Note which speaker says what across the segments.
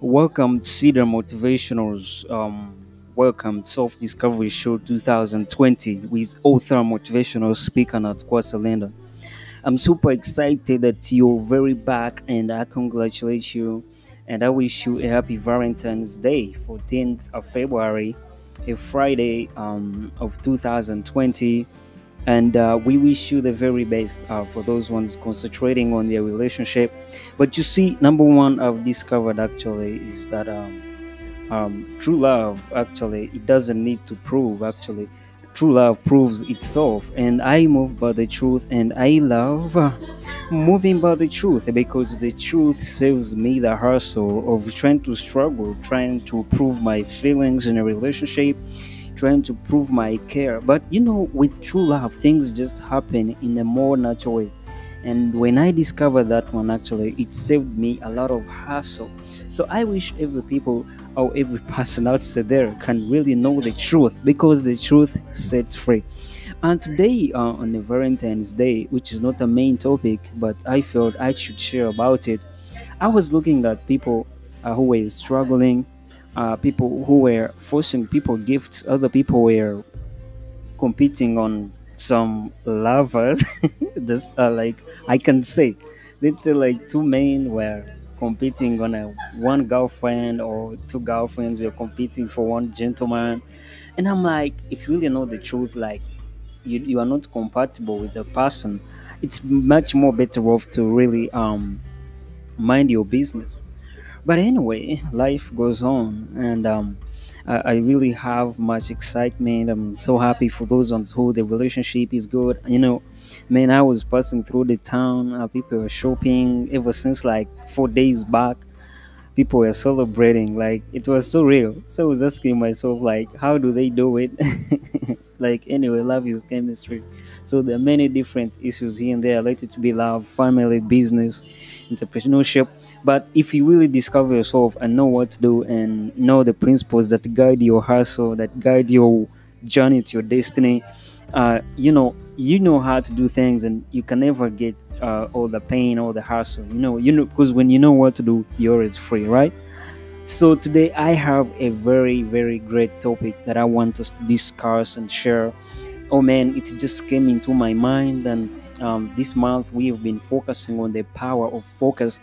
Speaker 1: Welcome to Cedar Motivationals. Um, welcome Self Discovery Show 2020 with author motivational speaker Nat Kwasa London. I'm super excited that you're very back and I congratulate you and I wish you a happy Valentine's Day, 14th of February, a Friday um, of 2020 and uh, we wish you the very best uh, for those ones concentrating on their relationship. But you see number one i've discovered actually is that um, um, true love actually it doesn't need to prove. Actually true love proves itself. And i move by the truth and i love uh, moving by the truth because the truth saves me the hassle of trying to struggle trying to prove my feelings in a relationship trying to prove my care. But you know, with true love, things just happen in a more natural way. And when I discovered that one, actually, it saved me a lot of hassle. So I wish every people or every person out there can really know the truth because the truth sets free. And today, uh, on the Valentine's Day, which is not a main topic, but I felt I should share about it, I was looking at people uh, who were struggling uh, people who were forcing people gifts other people were competing on some lovers. Just uh, like i can say let's say like two men were competing on a one girlfriend or two girlfriends were competing for one gentleman. And i'm like if you really know the truth like you, you are not compatible with the person it's much more better off to really um mind your business but anyway, life goes on, and um, I, really have much excitement. I'm so happy for those ones who the relationship is good. You know, man, I was passing through the town. Uh, people were shopping ever since like four days back. People were celebrating, like it was so real. So I was asking myself, like, how do they do it? like, anyway, love is chemistry. So there are many different issues here and there related to be love, family, business, entrepreneurship but if you really discover yourself and know what to do and know the principles that guide your hustle, that guide your journey to your destiny, uh, you know, you know how to do things and you can never get uh, all the pain, all the hassle. You know, you know, because when you know what to do, you're always free, right? So today I have a very, very great topic that I want to discuss and share. Oh man, it just came into my mind and um, this month we have been focusing on the power of focus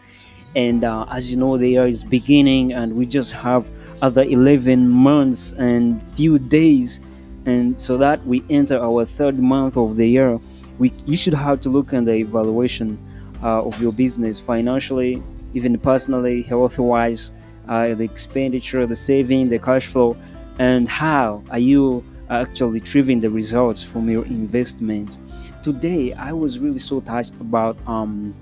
Speaker 1: and uh, as you know the year is beginning and we just have other 11 months and few days. And so that we enter our third month of the year we you should have to look at the evaluation uh, of your business financially even personally health wise uh, the expenditure the saving the cash flow and how are you actually retrieving the results from your investments. Today i was really so touched about um,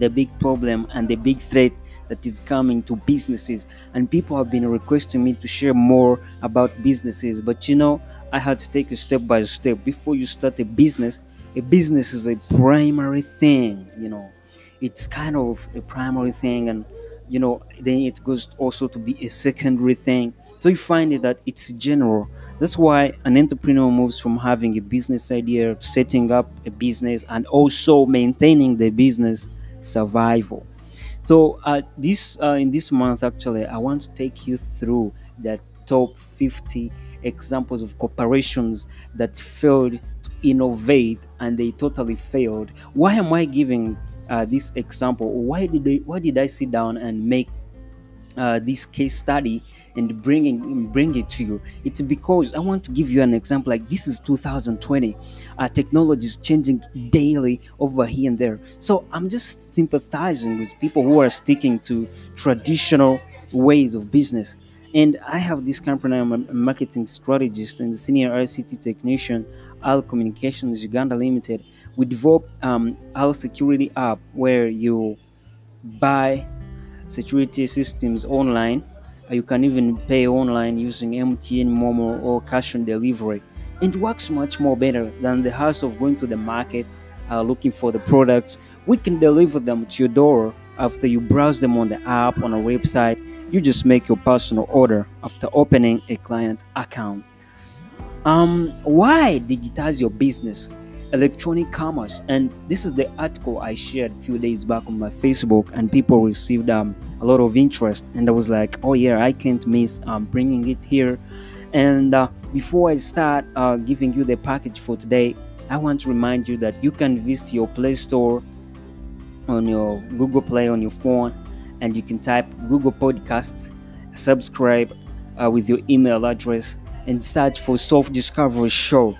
Speaker 1: the big problem and the big threat that is coming to businesses. And people have been requesting me to share more about businesses. But you know i had to take a step by step. Before you start a business a business is a primary thing you know. It's kind of a primary thing and you know then it goes also to be a secondary thing. So you find it that it's general. That's why an entrepreneur moves from having a business idea setting up a business and also maintaining the business survival. So uh, this uh, in this month actually, I want to take you through the top 50 examples of corporations that failed to innovate and they totally failed. Why am I giving uh, this example? Why did they, why did I sit down and make uh, this case study and bringing bring it to you. It's because i want to give you an example like this is 2020 uh, technology is changing daily over here and there. So i'm just sympathizing with people who are sticking to traditional ways of business. And i have this company i'm a marketing strategist and senior ict technician al communications uganda limited. We developed um, al security app where you buy security systems online. You can even pay online using MTN Momo or cash on delivery. It works much more better than the hassle of going to the market uh, looking for the products. We can deliver them to your door after you browse them on the app on a website. You just make your personal order after opening a client account. Um, why digitize your business? Electronic commerce. And this is the article I shared a few days back on my Facebook, and people received um, a lot of interest. And I was like, oh, yeah, I can't miss um, bringing it here. And uh, before I start uh, giving you the package for today, I want to remind you that you can visit your Play Store on your Google Play on your phone and you can type Google Podcasts, subscribe uh, with your email address, and search for Self Discovery Show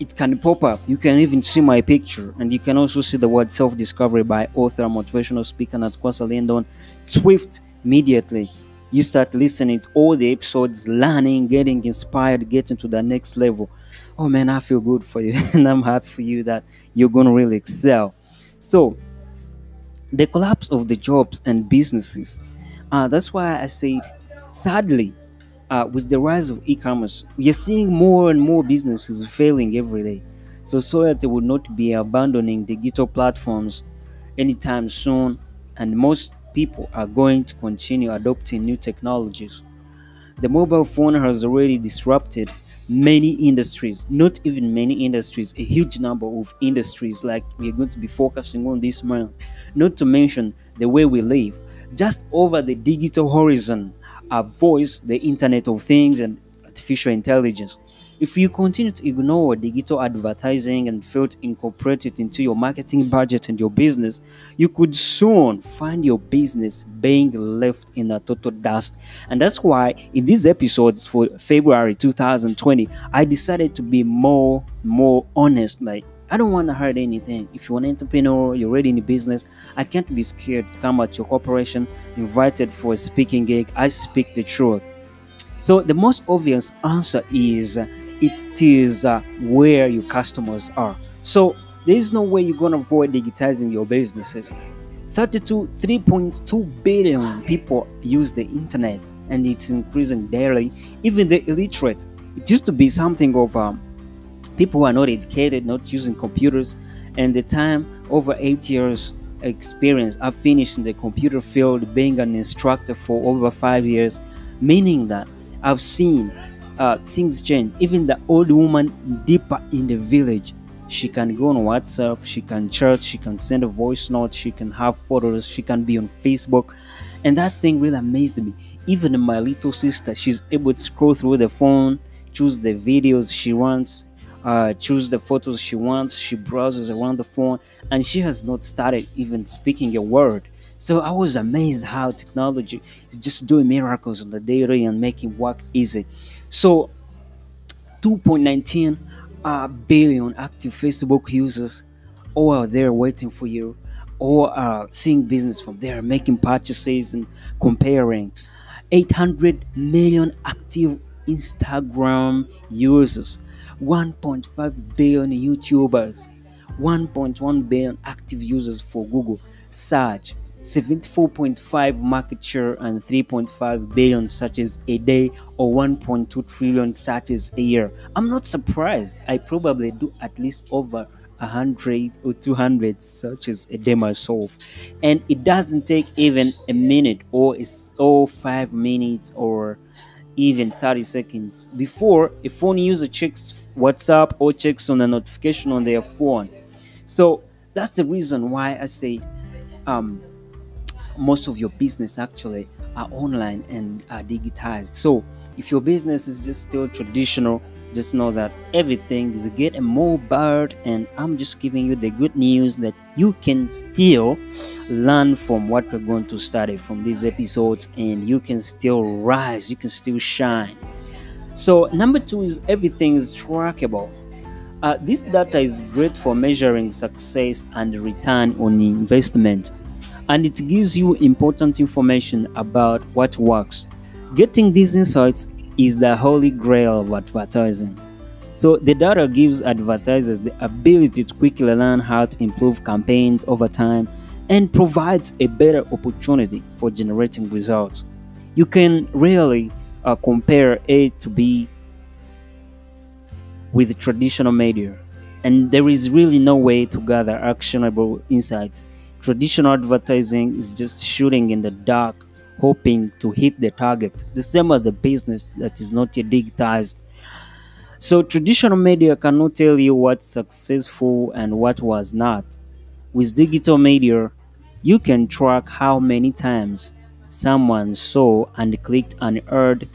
Speaker 1: it can pop up. You can even see my picture, and you can also see the word self discovery by author, motivational speaker, Nat Kwasa. Swift immediately. You start listening to all the episodes, learning, getting inspired, getting to the next level. Oh man, I feel good for you, and I'm happy for you that you're gonna really excel. So, the collapse of the jobs and businesses. Uh, that's why I said, sadly, uh, with the rise of e-commerce, we are seeing more and more businesses failing every day. So Society will not be abandoning digital platforms anytime soon, and most people are going to continue adopting new technologies. The mobile phone has already disrupted many industries, not even many industries, a huge number of industries like we're going to be focusing on this month, not to mention the way we live. Just over the digital horizon, our voice, the Internet of Things, and artificial intelligence. If you continue to ignore digital advertising and fail to incorporate it into your marketing budget and your business, you could soon find your business being left in a total dust. And that's why in these episodes for February 2020, I decided to be more more honest. Like I don't want to hurt anything. If you're an entrepreneur, you're already in the business, I can't be scared to come at your corporation, invited for a speaking gig. I speak the truth. So the most obvious answer is it is uh, where your customers are. So there is no way you're going to avoid digitizing your businesses. 32 3.2 billion people use the internet and it's increasing daily even the illiterate it used to be something of um, people who are not educated, not using computers, and the time over eight years experience. I've finished in the computer field, being an instructor for over five years, meaning that I've seen uh, things change. Even the old woman deeper in the village, she can go on WhatsApp, she can chat, she can send a voice note, she can have photos, she can be on Facebook, and that thing really amazed me. Even my little sister, she's able to scroll through the phone, choose the videos she wants, uh, choose the photos she wants. She browses around the phone and she has not started even speaking a word. So I was amazed how technology is just doing miracles on the daily and making work easy. So 2.19 uh, billion active Facebook users all are there waiting for you, or are seeing business from there, making purchases and comparing. 800 million active Instagram users 1.5 billion YouTubers, 1.1 billion active users for Google search, 74.5 market share, and 3.5 billion searches a day or 1.2 trillion searches a year. I'm not surprised. I probably do at least over 100 or 200 searches a day myself and it doesn't take even a minute or it's five minutes or even 30 seconds before a phone user checks WhatsApp or checks on a notification on their phone. So that's the reason why I say um, most of your business actually are online and are digitized. So if your business is just still traditional, just know that everything is getting mobile and i'm just giving you the good news that you can still learn from what we're going to study from these episodes and you can still rise you can still shine so number two is everything is trackable uh, this data is great for measuring success and return on investment and it gives you important information about what works getting these insights is the holy grail of advertising. So, the data gives advertisers the ability to quickly learn how to improve campaigns over time and provides a better opportunity for generating results. You can really uh, compare A to B with traditional media, and there is really no way to gather actionable insights. Traditional advertising is just shooting in the dark hoping to hit the target, the same as the business that is not yet digitized. So traditional media cannot tell you what's successful and what was not. With digital media, you can track how many times someone saw and clicked and heard,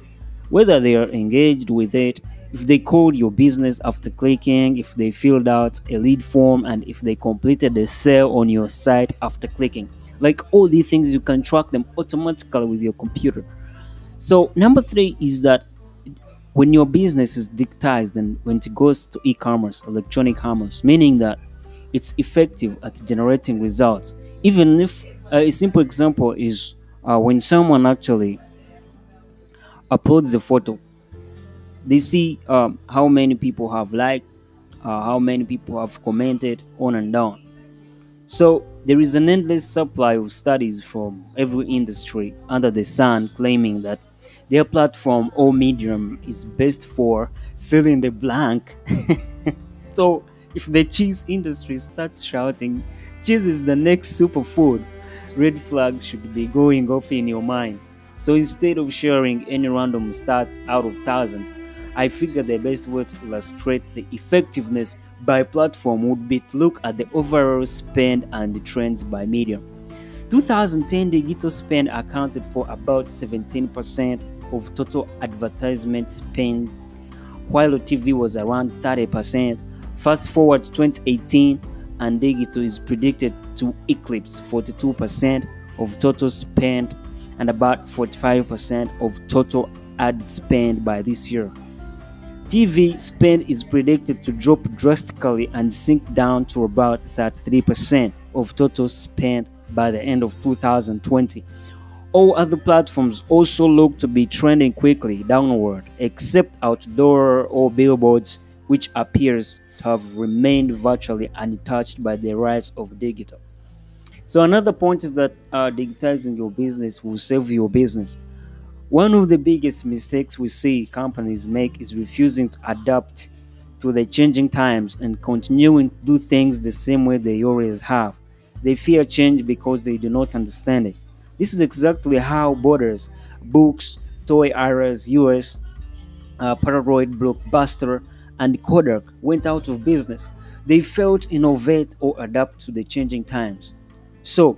Speaker 1: whether they are engaged with it, if they called your business after clicking, if they filled out a lead form, and if they completed a sale on your site after clicking. Like all these things, you can track them automatically with your computer. So, number three is that when your business is digitized and when it goes to e-commerce electronic commerce meaning that it's effective at generating results even if uh, a simple example is uh, when someone actually uploads a photo they see um, how many people have liked uh, how many people have commented on and down so there is an endless supply of studies from every industry under the sun claiming that their platform or medium is best for filling the blank. so if the cheese industry starts shouting, cheese is the next superfood, red flags should be going off in your mind. So instead of sharing any random stats out of thousands, I figure the best way to illustrate the effectiveness by platform would be to look at the overall spend and the trends by medium. 2010 digital spend accounted for about 17% of total advertisement spend, while TV was around 30%. Fast forward to 2018, and digital is predicted to eclipse 42% of total spend and about 45% of total ad spend by this year. TV spend is predicted to drop drastically and sink down to about 33% of total spend by the end of 2020. All other platforms also look to be trending quickly downward, except outdoor or billboards, which appears have remained virtually untouched by the rise of digital. So another point is that uh, digitizing your business will save your business. One of the biggest mistakes we see companies make is refusing to adapt to the changing times and continuing to do things the same way they always have. They fear change because they do not understand it. This is exactly how Borders, Books, Toys R Us, uh, Polaroid, Blockbuster, and Kodak went out of business. They failed to innovate or adapt to the changing times. So,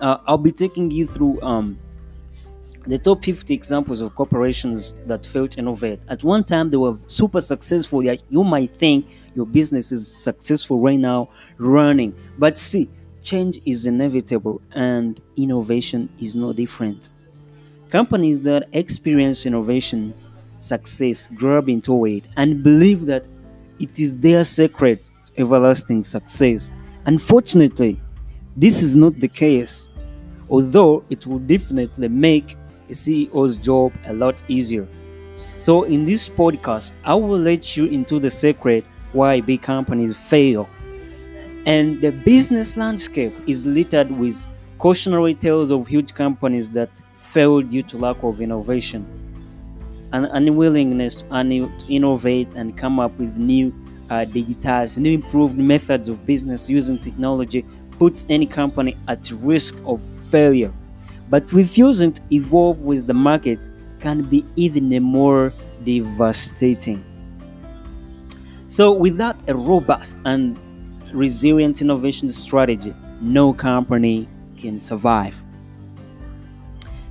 Speaker 1: uh, I'll be taking you through um, the top 50 examples of corporations that failed to innovate. At one time, they were super successful. You might think your business is successful right now, running. But see, Change is inevitable and innovation is no different. Companies that experience innovation success grab into it and believe that it is their secret to everlasting success. Unfortunately, this is not the case, although it will definitely make a CEO's job a lot easier. So, in this podcast, I will let you into the secret why big companies fail and the business landscape is littered with cautionary tales of huge companies that failed due to lack of innovation. An unwillingness to innovate and come up with new uh, digitized, new improved methods of business using technology puts any company at risk of failure. But refusing to evolve with the market can be even more devastating. So, without a robust and resilient innovation strategy, no company can survive.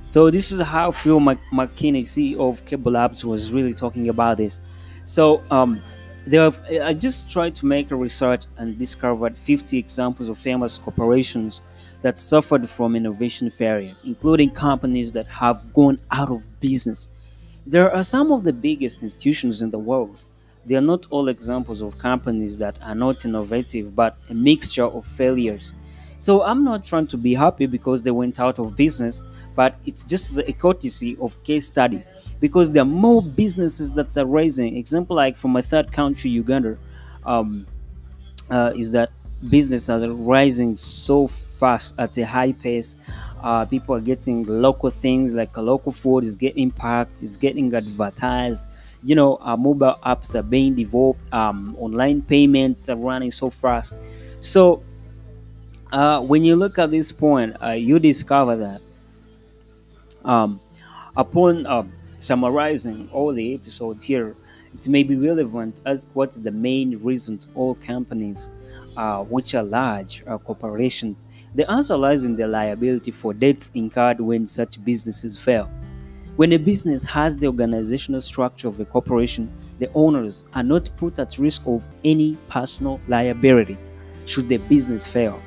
Speaker 1: So this is how Phil McKinney, CEO of CableLabs, was really talking about this. So um, I just tried to make a research and discovered 50 examples of famous corporations that suffered from innovation failure, including companies that have gone out of business. There are some of the biggest institutions in the world they are not all examples of companies that are not innovative, but a mixture of failures. So I'm not trying to be happy because they went out of business, but it's just a courtesy of case study because there are more businesses that are rising. Example like from my third country, Uganda, um, uh, is that businesses are rising so fast at a high pace. Uh, people are getting local things like a local food is getting packed, is getting advertised you know uh, mobile apps are being developed um, online payments are running so fast so uh, when you look at this point uh, you discover that um, upon uh, summarizing all the episodes here It may be relevant as what's the main reasons all companies, uh, which are large uh, corporations, the answer lies in the liability for debts incurred when such businesses fail. When a business has the organizational structure of a corporation, the owners are not put at risk of any personal liability should the business fail.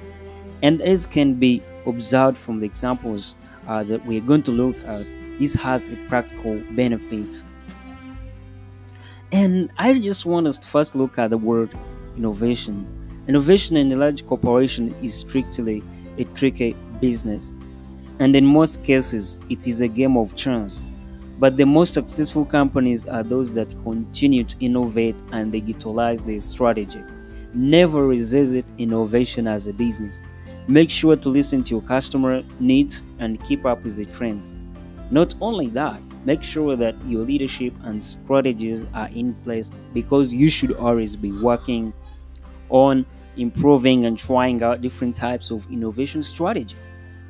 Speaker 1: And as can be observed from the examples uh, that we're going to look at, this has a practical benefit. And I just want us to first look at the word innovation. Innovation in a large corporation is strictly a tricky business, and in most cases, it is a game of chance. But the most successful companies are those that continue to innovate and digitalize their strategy. Never resist innovation as a business. Make sure to listen to your customer needs and keep up with the trends. Not only that, make sure that your leadership and strategies are in place because you should always be working on improving and trying out different types of innovation strategy.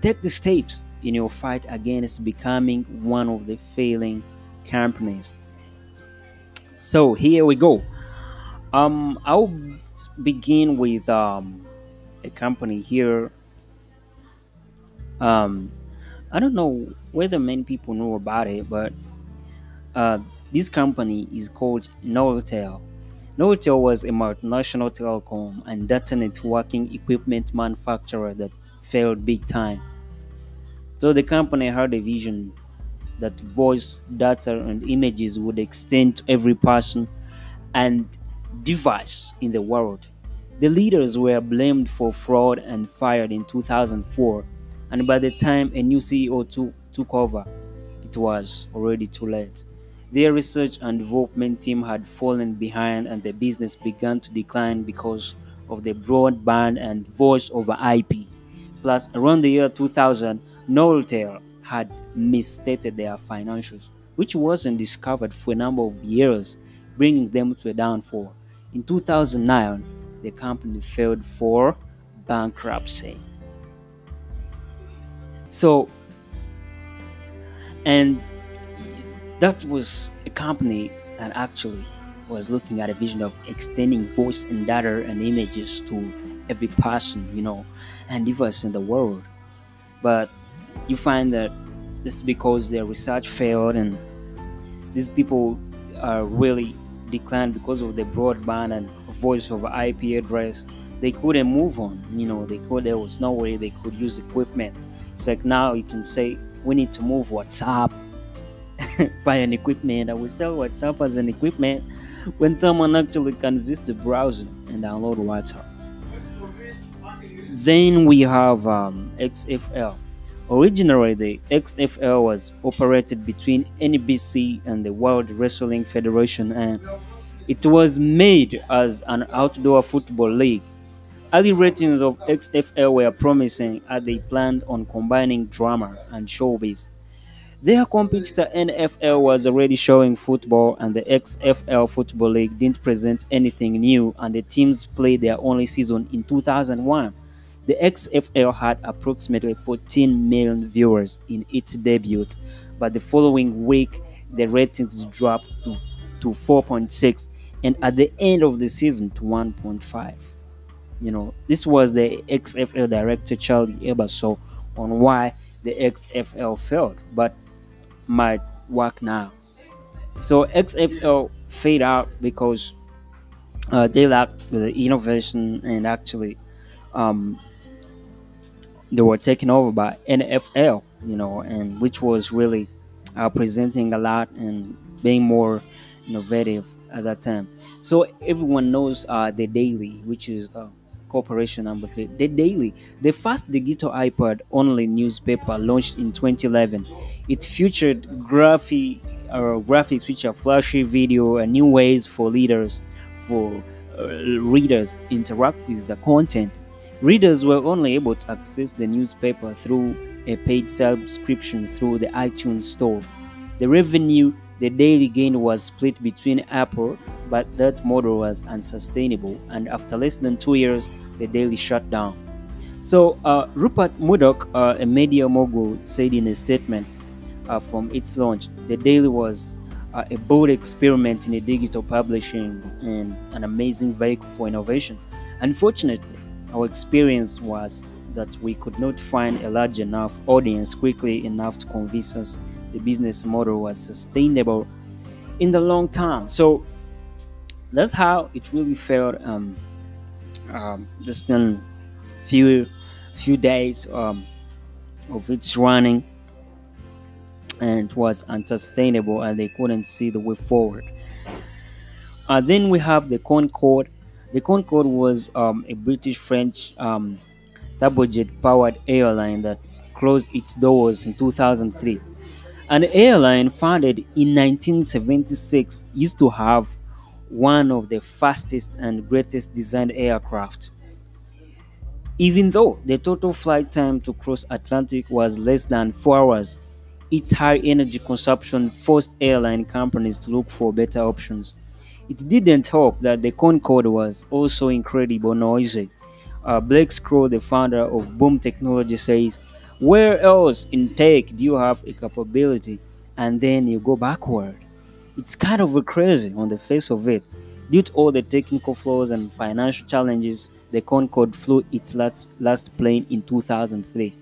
Speaker 1: Take the steps in your fight against becoming one of the failing companies. So here we go. Um, I'll begin with um, a company here. Um, I don't know whether many people know about it, but uh, this company is called Nortel. Nortel was a multinational telecom and data networking equipment manufacturer that failed big time. So the company had a vision that voice, data, and images would extend to every person and device in the world. The leaders were blamed for fraud and fired in 2004, and by the time a new CEO took, took over, it was already too late. Their research and development team had fallen behind, and the business began to decline because of the broadband and voice over IP. Plus, around the year 2000, Nortel had misstated their financials, which wasn't discovered for a number of years, bringing them to a downfall. In 2009, the company filed for bankruptcy. So, and that was a company that actually was looking at a vision of extending voice and data and images to every person, you know, and device in the world. But you find that this is because their research failed and these people are really declined because of the broadband and voice over IP address. They couldn't move on, you know, they could there was no way they could use equipment. It's like now you can say we need to move WhatsApp by an equipment. I will sell WhatsApp as an equipment when someone actually can visit the browser and download WhatsApp. Then we have um, XFL. Originally, the XFL was operated between NBC and the World Wrestling Federation, and it was made as an outdoor football league. Early ratings of XFL were promising as they planned on combining drama and showbiz. Their competitor NFL was already showing football, and the XFL Football League didn't present anything new, and the teams played their only season in 2001. The XFL had approximately 14 million viewers in its debut, but the following week the ratings dropped to, to 4.6 and at the end of the season to 1.5. You know, this was the XFL director Charlie Ebersol on why the XFL failed, but might work now. So XFL fade out because uh, they lacked the innovation and actually um, they were taken over by NFL, you know, and which was really uh, presenting a lot and being more innovative at that time. So everyone knows uh, the Daily, which is uh, corporation number three. The Daily, the first digital iPad only newspaper launched in 2011. It featured graphic uh, graphics which are flashy video and new ways for leaders for uh, readers interact with the content Readers were only able to access the newspaper through a paid subscription through the iTunes Store. The revenue the daily gain was split between Apple, but that model was unsustainable, and after less than two years, the daily shut down. So, uh, Rupert Murdoch, uh, a media mogul, said in a statement uh, from its launch, the daily was uh, a bold experiment in digital publishing and an amazing vehicle for innovation. Unfortunately, our experience was that we could not find a large enough audience quickly enough to convince us the business model was sustainable in the long term. So that's how it really felt. Um, um, just in few few days um, of its running, and it was unsustainable, and they couldn't see the way forward. Uh, then we have the Concorde. The Concorde was um, a British French um, turbojet powered airline that closed its doors in 2003. An airline founded in 1976 used to have one of the fastest and greatest designed aircraft. Even though the total flight time to cross Atlantic was less than 4 hours, its high energy consumption forced airline companies to look for better options. It didn't help that the Concorde was also incredibly noisy. Uh, Blake Scholl, the founder of Boom Technology, says, Where else in tech do you have a capability and then you go backward? It's kind of crazy on the face of it. Due to all the technical flaws and financial challenges, the Concorde flew its last, last plane in 2003.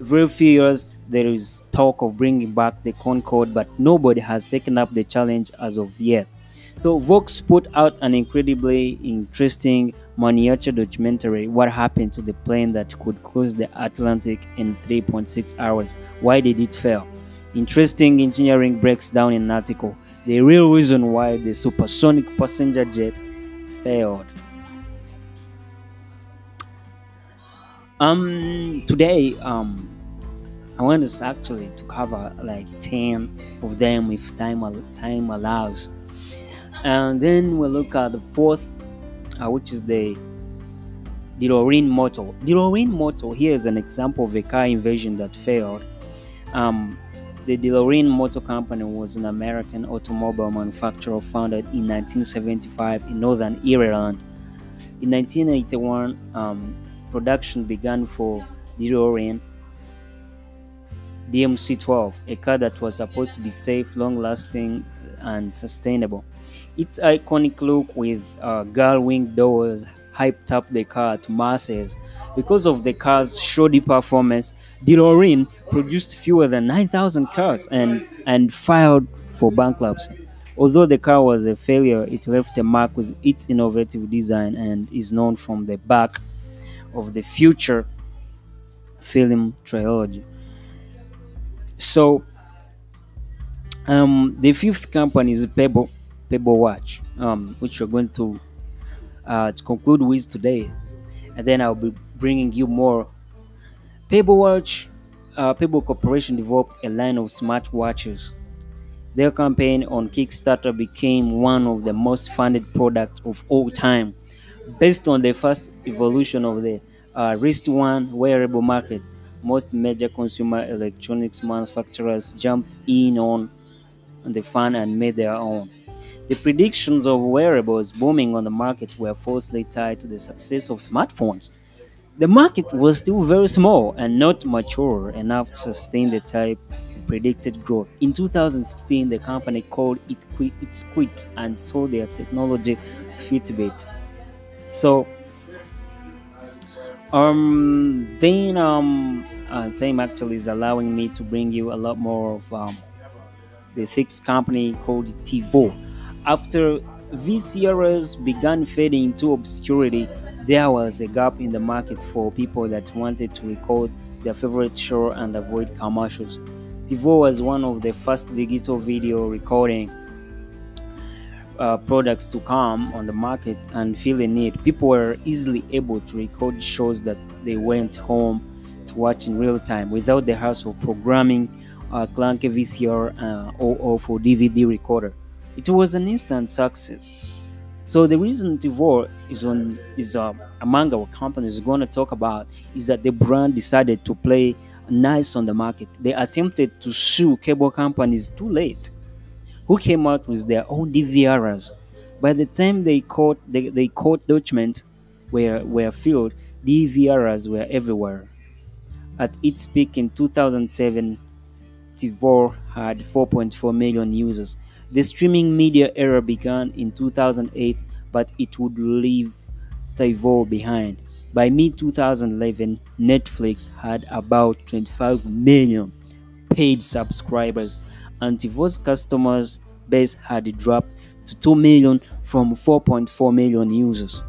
Speaker 1: Very few years, there is talk of bringing back the Concorde, but nobody has taken up the challenge as of yet. So Vox put out an incredibly interesting miniature documentary what happened to the plane that could cross the Atlantic in 3.6 hours. Why did it fail? Interesting engineering breaks down in an article the real reason why the supersonic passenger jet failed. Um today um I want us actually to cover like 10 of them if time time allows. And then we'll look at the fourth uh, which is the DeLorean motor. DeLorean motor here is an example of a car invasion that failed. Um, the DeLorean Motor Company was an American automobile manufacturer founded in 1975 in Northern Ireland. In 1981, um, production began for DeLorean DMC-12, a car that was supposed to be safe, long-lasting, and sustainable. Its iconic look with uh, gull-wing doors hyped up the car to masses. Because of the car's shoddy performance, DeLorean produced fewer than 9,000 cars and, and filed for bankruptcy. Although the car was a failure, it left a mark with its innovative design and is known from the back of the future film trilogy. So, um, the fifth company is Pebble, Pebble Watch, um, which we're going to uh, to conclude with today, and then I'll be bringing you more. Pebble Watch, uh, Pebble Corporation developed a line of smartwatches. Their campaign on Kickstarter became one of the most funded products of all time, based on the first evolution of the uh, wrist one wearable market. Most major consumer electronics manufacturers jumped in on the fun and made their own. The predictions of wearables booming on the market were falsely tied to the success of smartphones. The market was still very small and not mature enough to sustain the type of predicted growth. In 2016, the company called it quit, and sold their technology to Fitbit. So, um, then um, uh, time actually is allowing me to bring you a lot more of um, the sixth company called TiVo. After VCRs began fading into obscurity, there was a gap in the market for people that wanted to record their favorite show and avoid commercials. TiVo was one of the first digital video recording uh, products to come on the market and fill a need. People were easily able to record shows that they went home to watch in real time without the hassle of programming a clunky VCR uh, or, or for DVD recorder. It was an instant success. So the reason TiVo is on is uh, among our companies going to talk about is that the brand decided to play nice on the market. They attempted to sue cable companies too late, who came out with their own DVRs. By the time they caught they, they court documents were were filled, DVRs were everywhere. At its peak in 2007, TiVo had 4.4 million users. The streaming media era began in 2008, but it would leave TiVo behind. By mid 2011, Netflix had about 25 million paid subscribers, and TiVo's customers base had dropped to 2 million from 4.4 million users.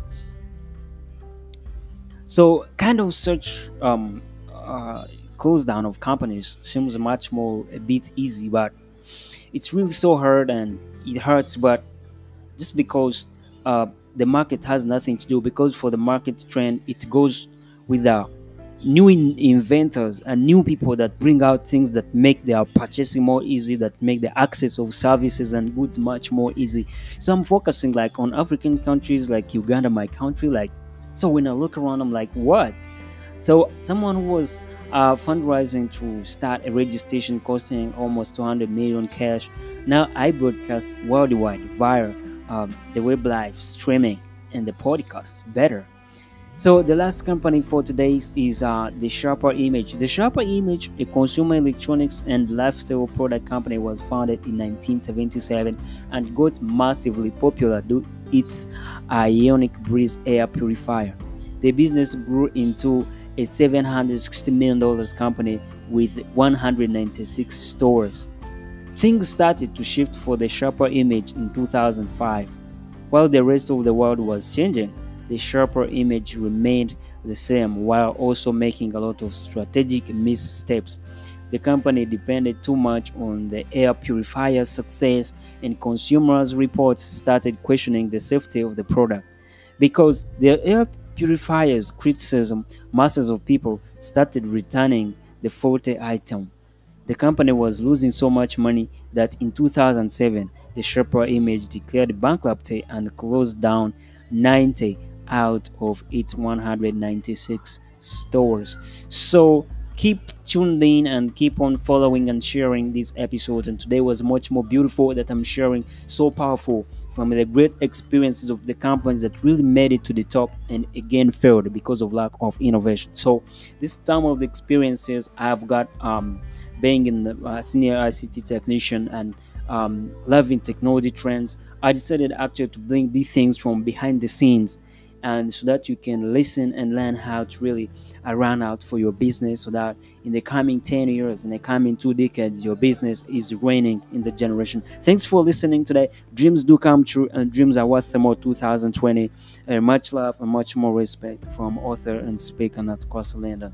Speaker 1: So, kind of such um, uh, close down of companies seems much more a bit easy, but it's really so hard and it hurts. But just because uh, the market has nothing to do, because for the market trend, it goes with the new in- inventors and new people that bring out things that make their purchasing more easy that make the access of services and goods much more easy so i'm focusing like on african countries like uganda my country like so when i look around i'm like what so someone who was uh, fundraising to start a radio station costing almost 200 million cash now i broadcast worldwide via um, the web live streaming and the podcasts better so the last company for today is uh, the Sharper Image. The Sharper Image, a consumer electronics and lifestyle product company, was founded in 1977 and got massively popular due its ionic breeze air purifier. The business grew into a 760 million dollars company with 196 stores. Things started to shift for the Sharper Image in 2005, while the rest of the world was changing the sharper image remained the same while also making a lot of strategic missteps. The company depended too much on the air purifier's success, and consumers' reports started questioning the safety of the product. Because the air purifier's criticism, masses of people started returning the faulty item. The company was losing so much money that in 2007, the Sharper Image declared bankruptcy and closed down 90 out of its 196 stores. So keep tuned in and keep on following and sharing these episodes. And today was much more beautiful that I'm sharing, so powerful from the great experiences of the companies that really made it to the top and again failed because of lack of innovation. So this time of the experiences I've got um, being in the uh, senior ICT technician and um, loving technology trends. I decided actually to bring these things from behind the scenes and so that you can listen and learn how to really uh, run out for your business so that in the coming 10 years in the coming two decades your business is reigning in the generation. Thanks for listening today. Dreams do come true and dreams are worth more 2020 uh, much love and much more respect from author and speaker Nat Kwasi London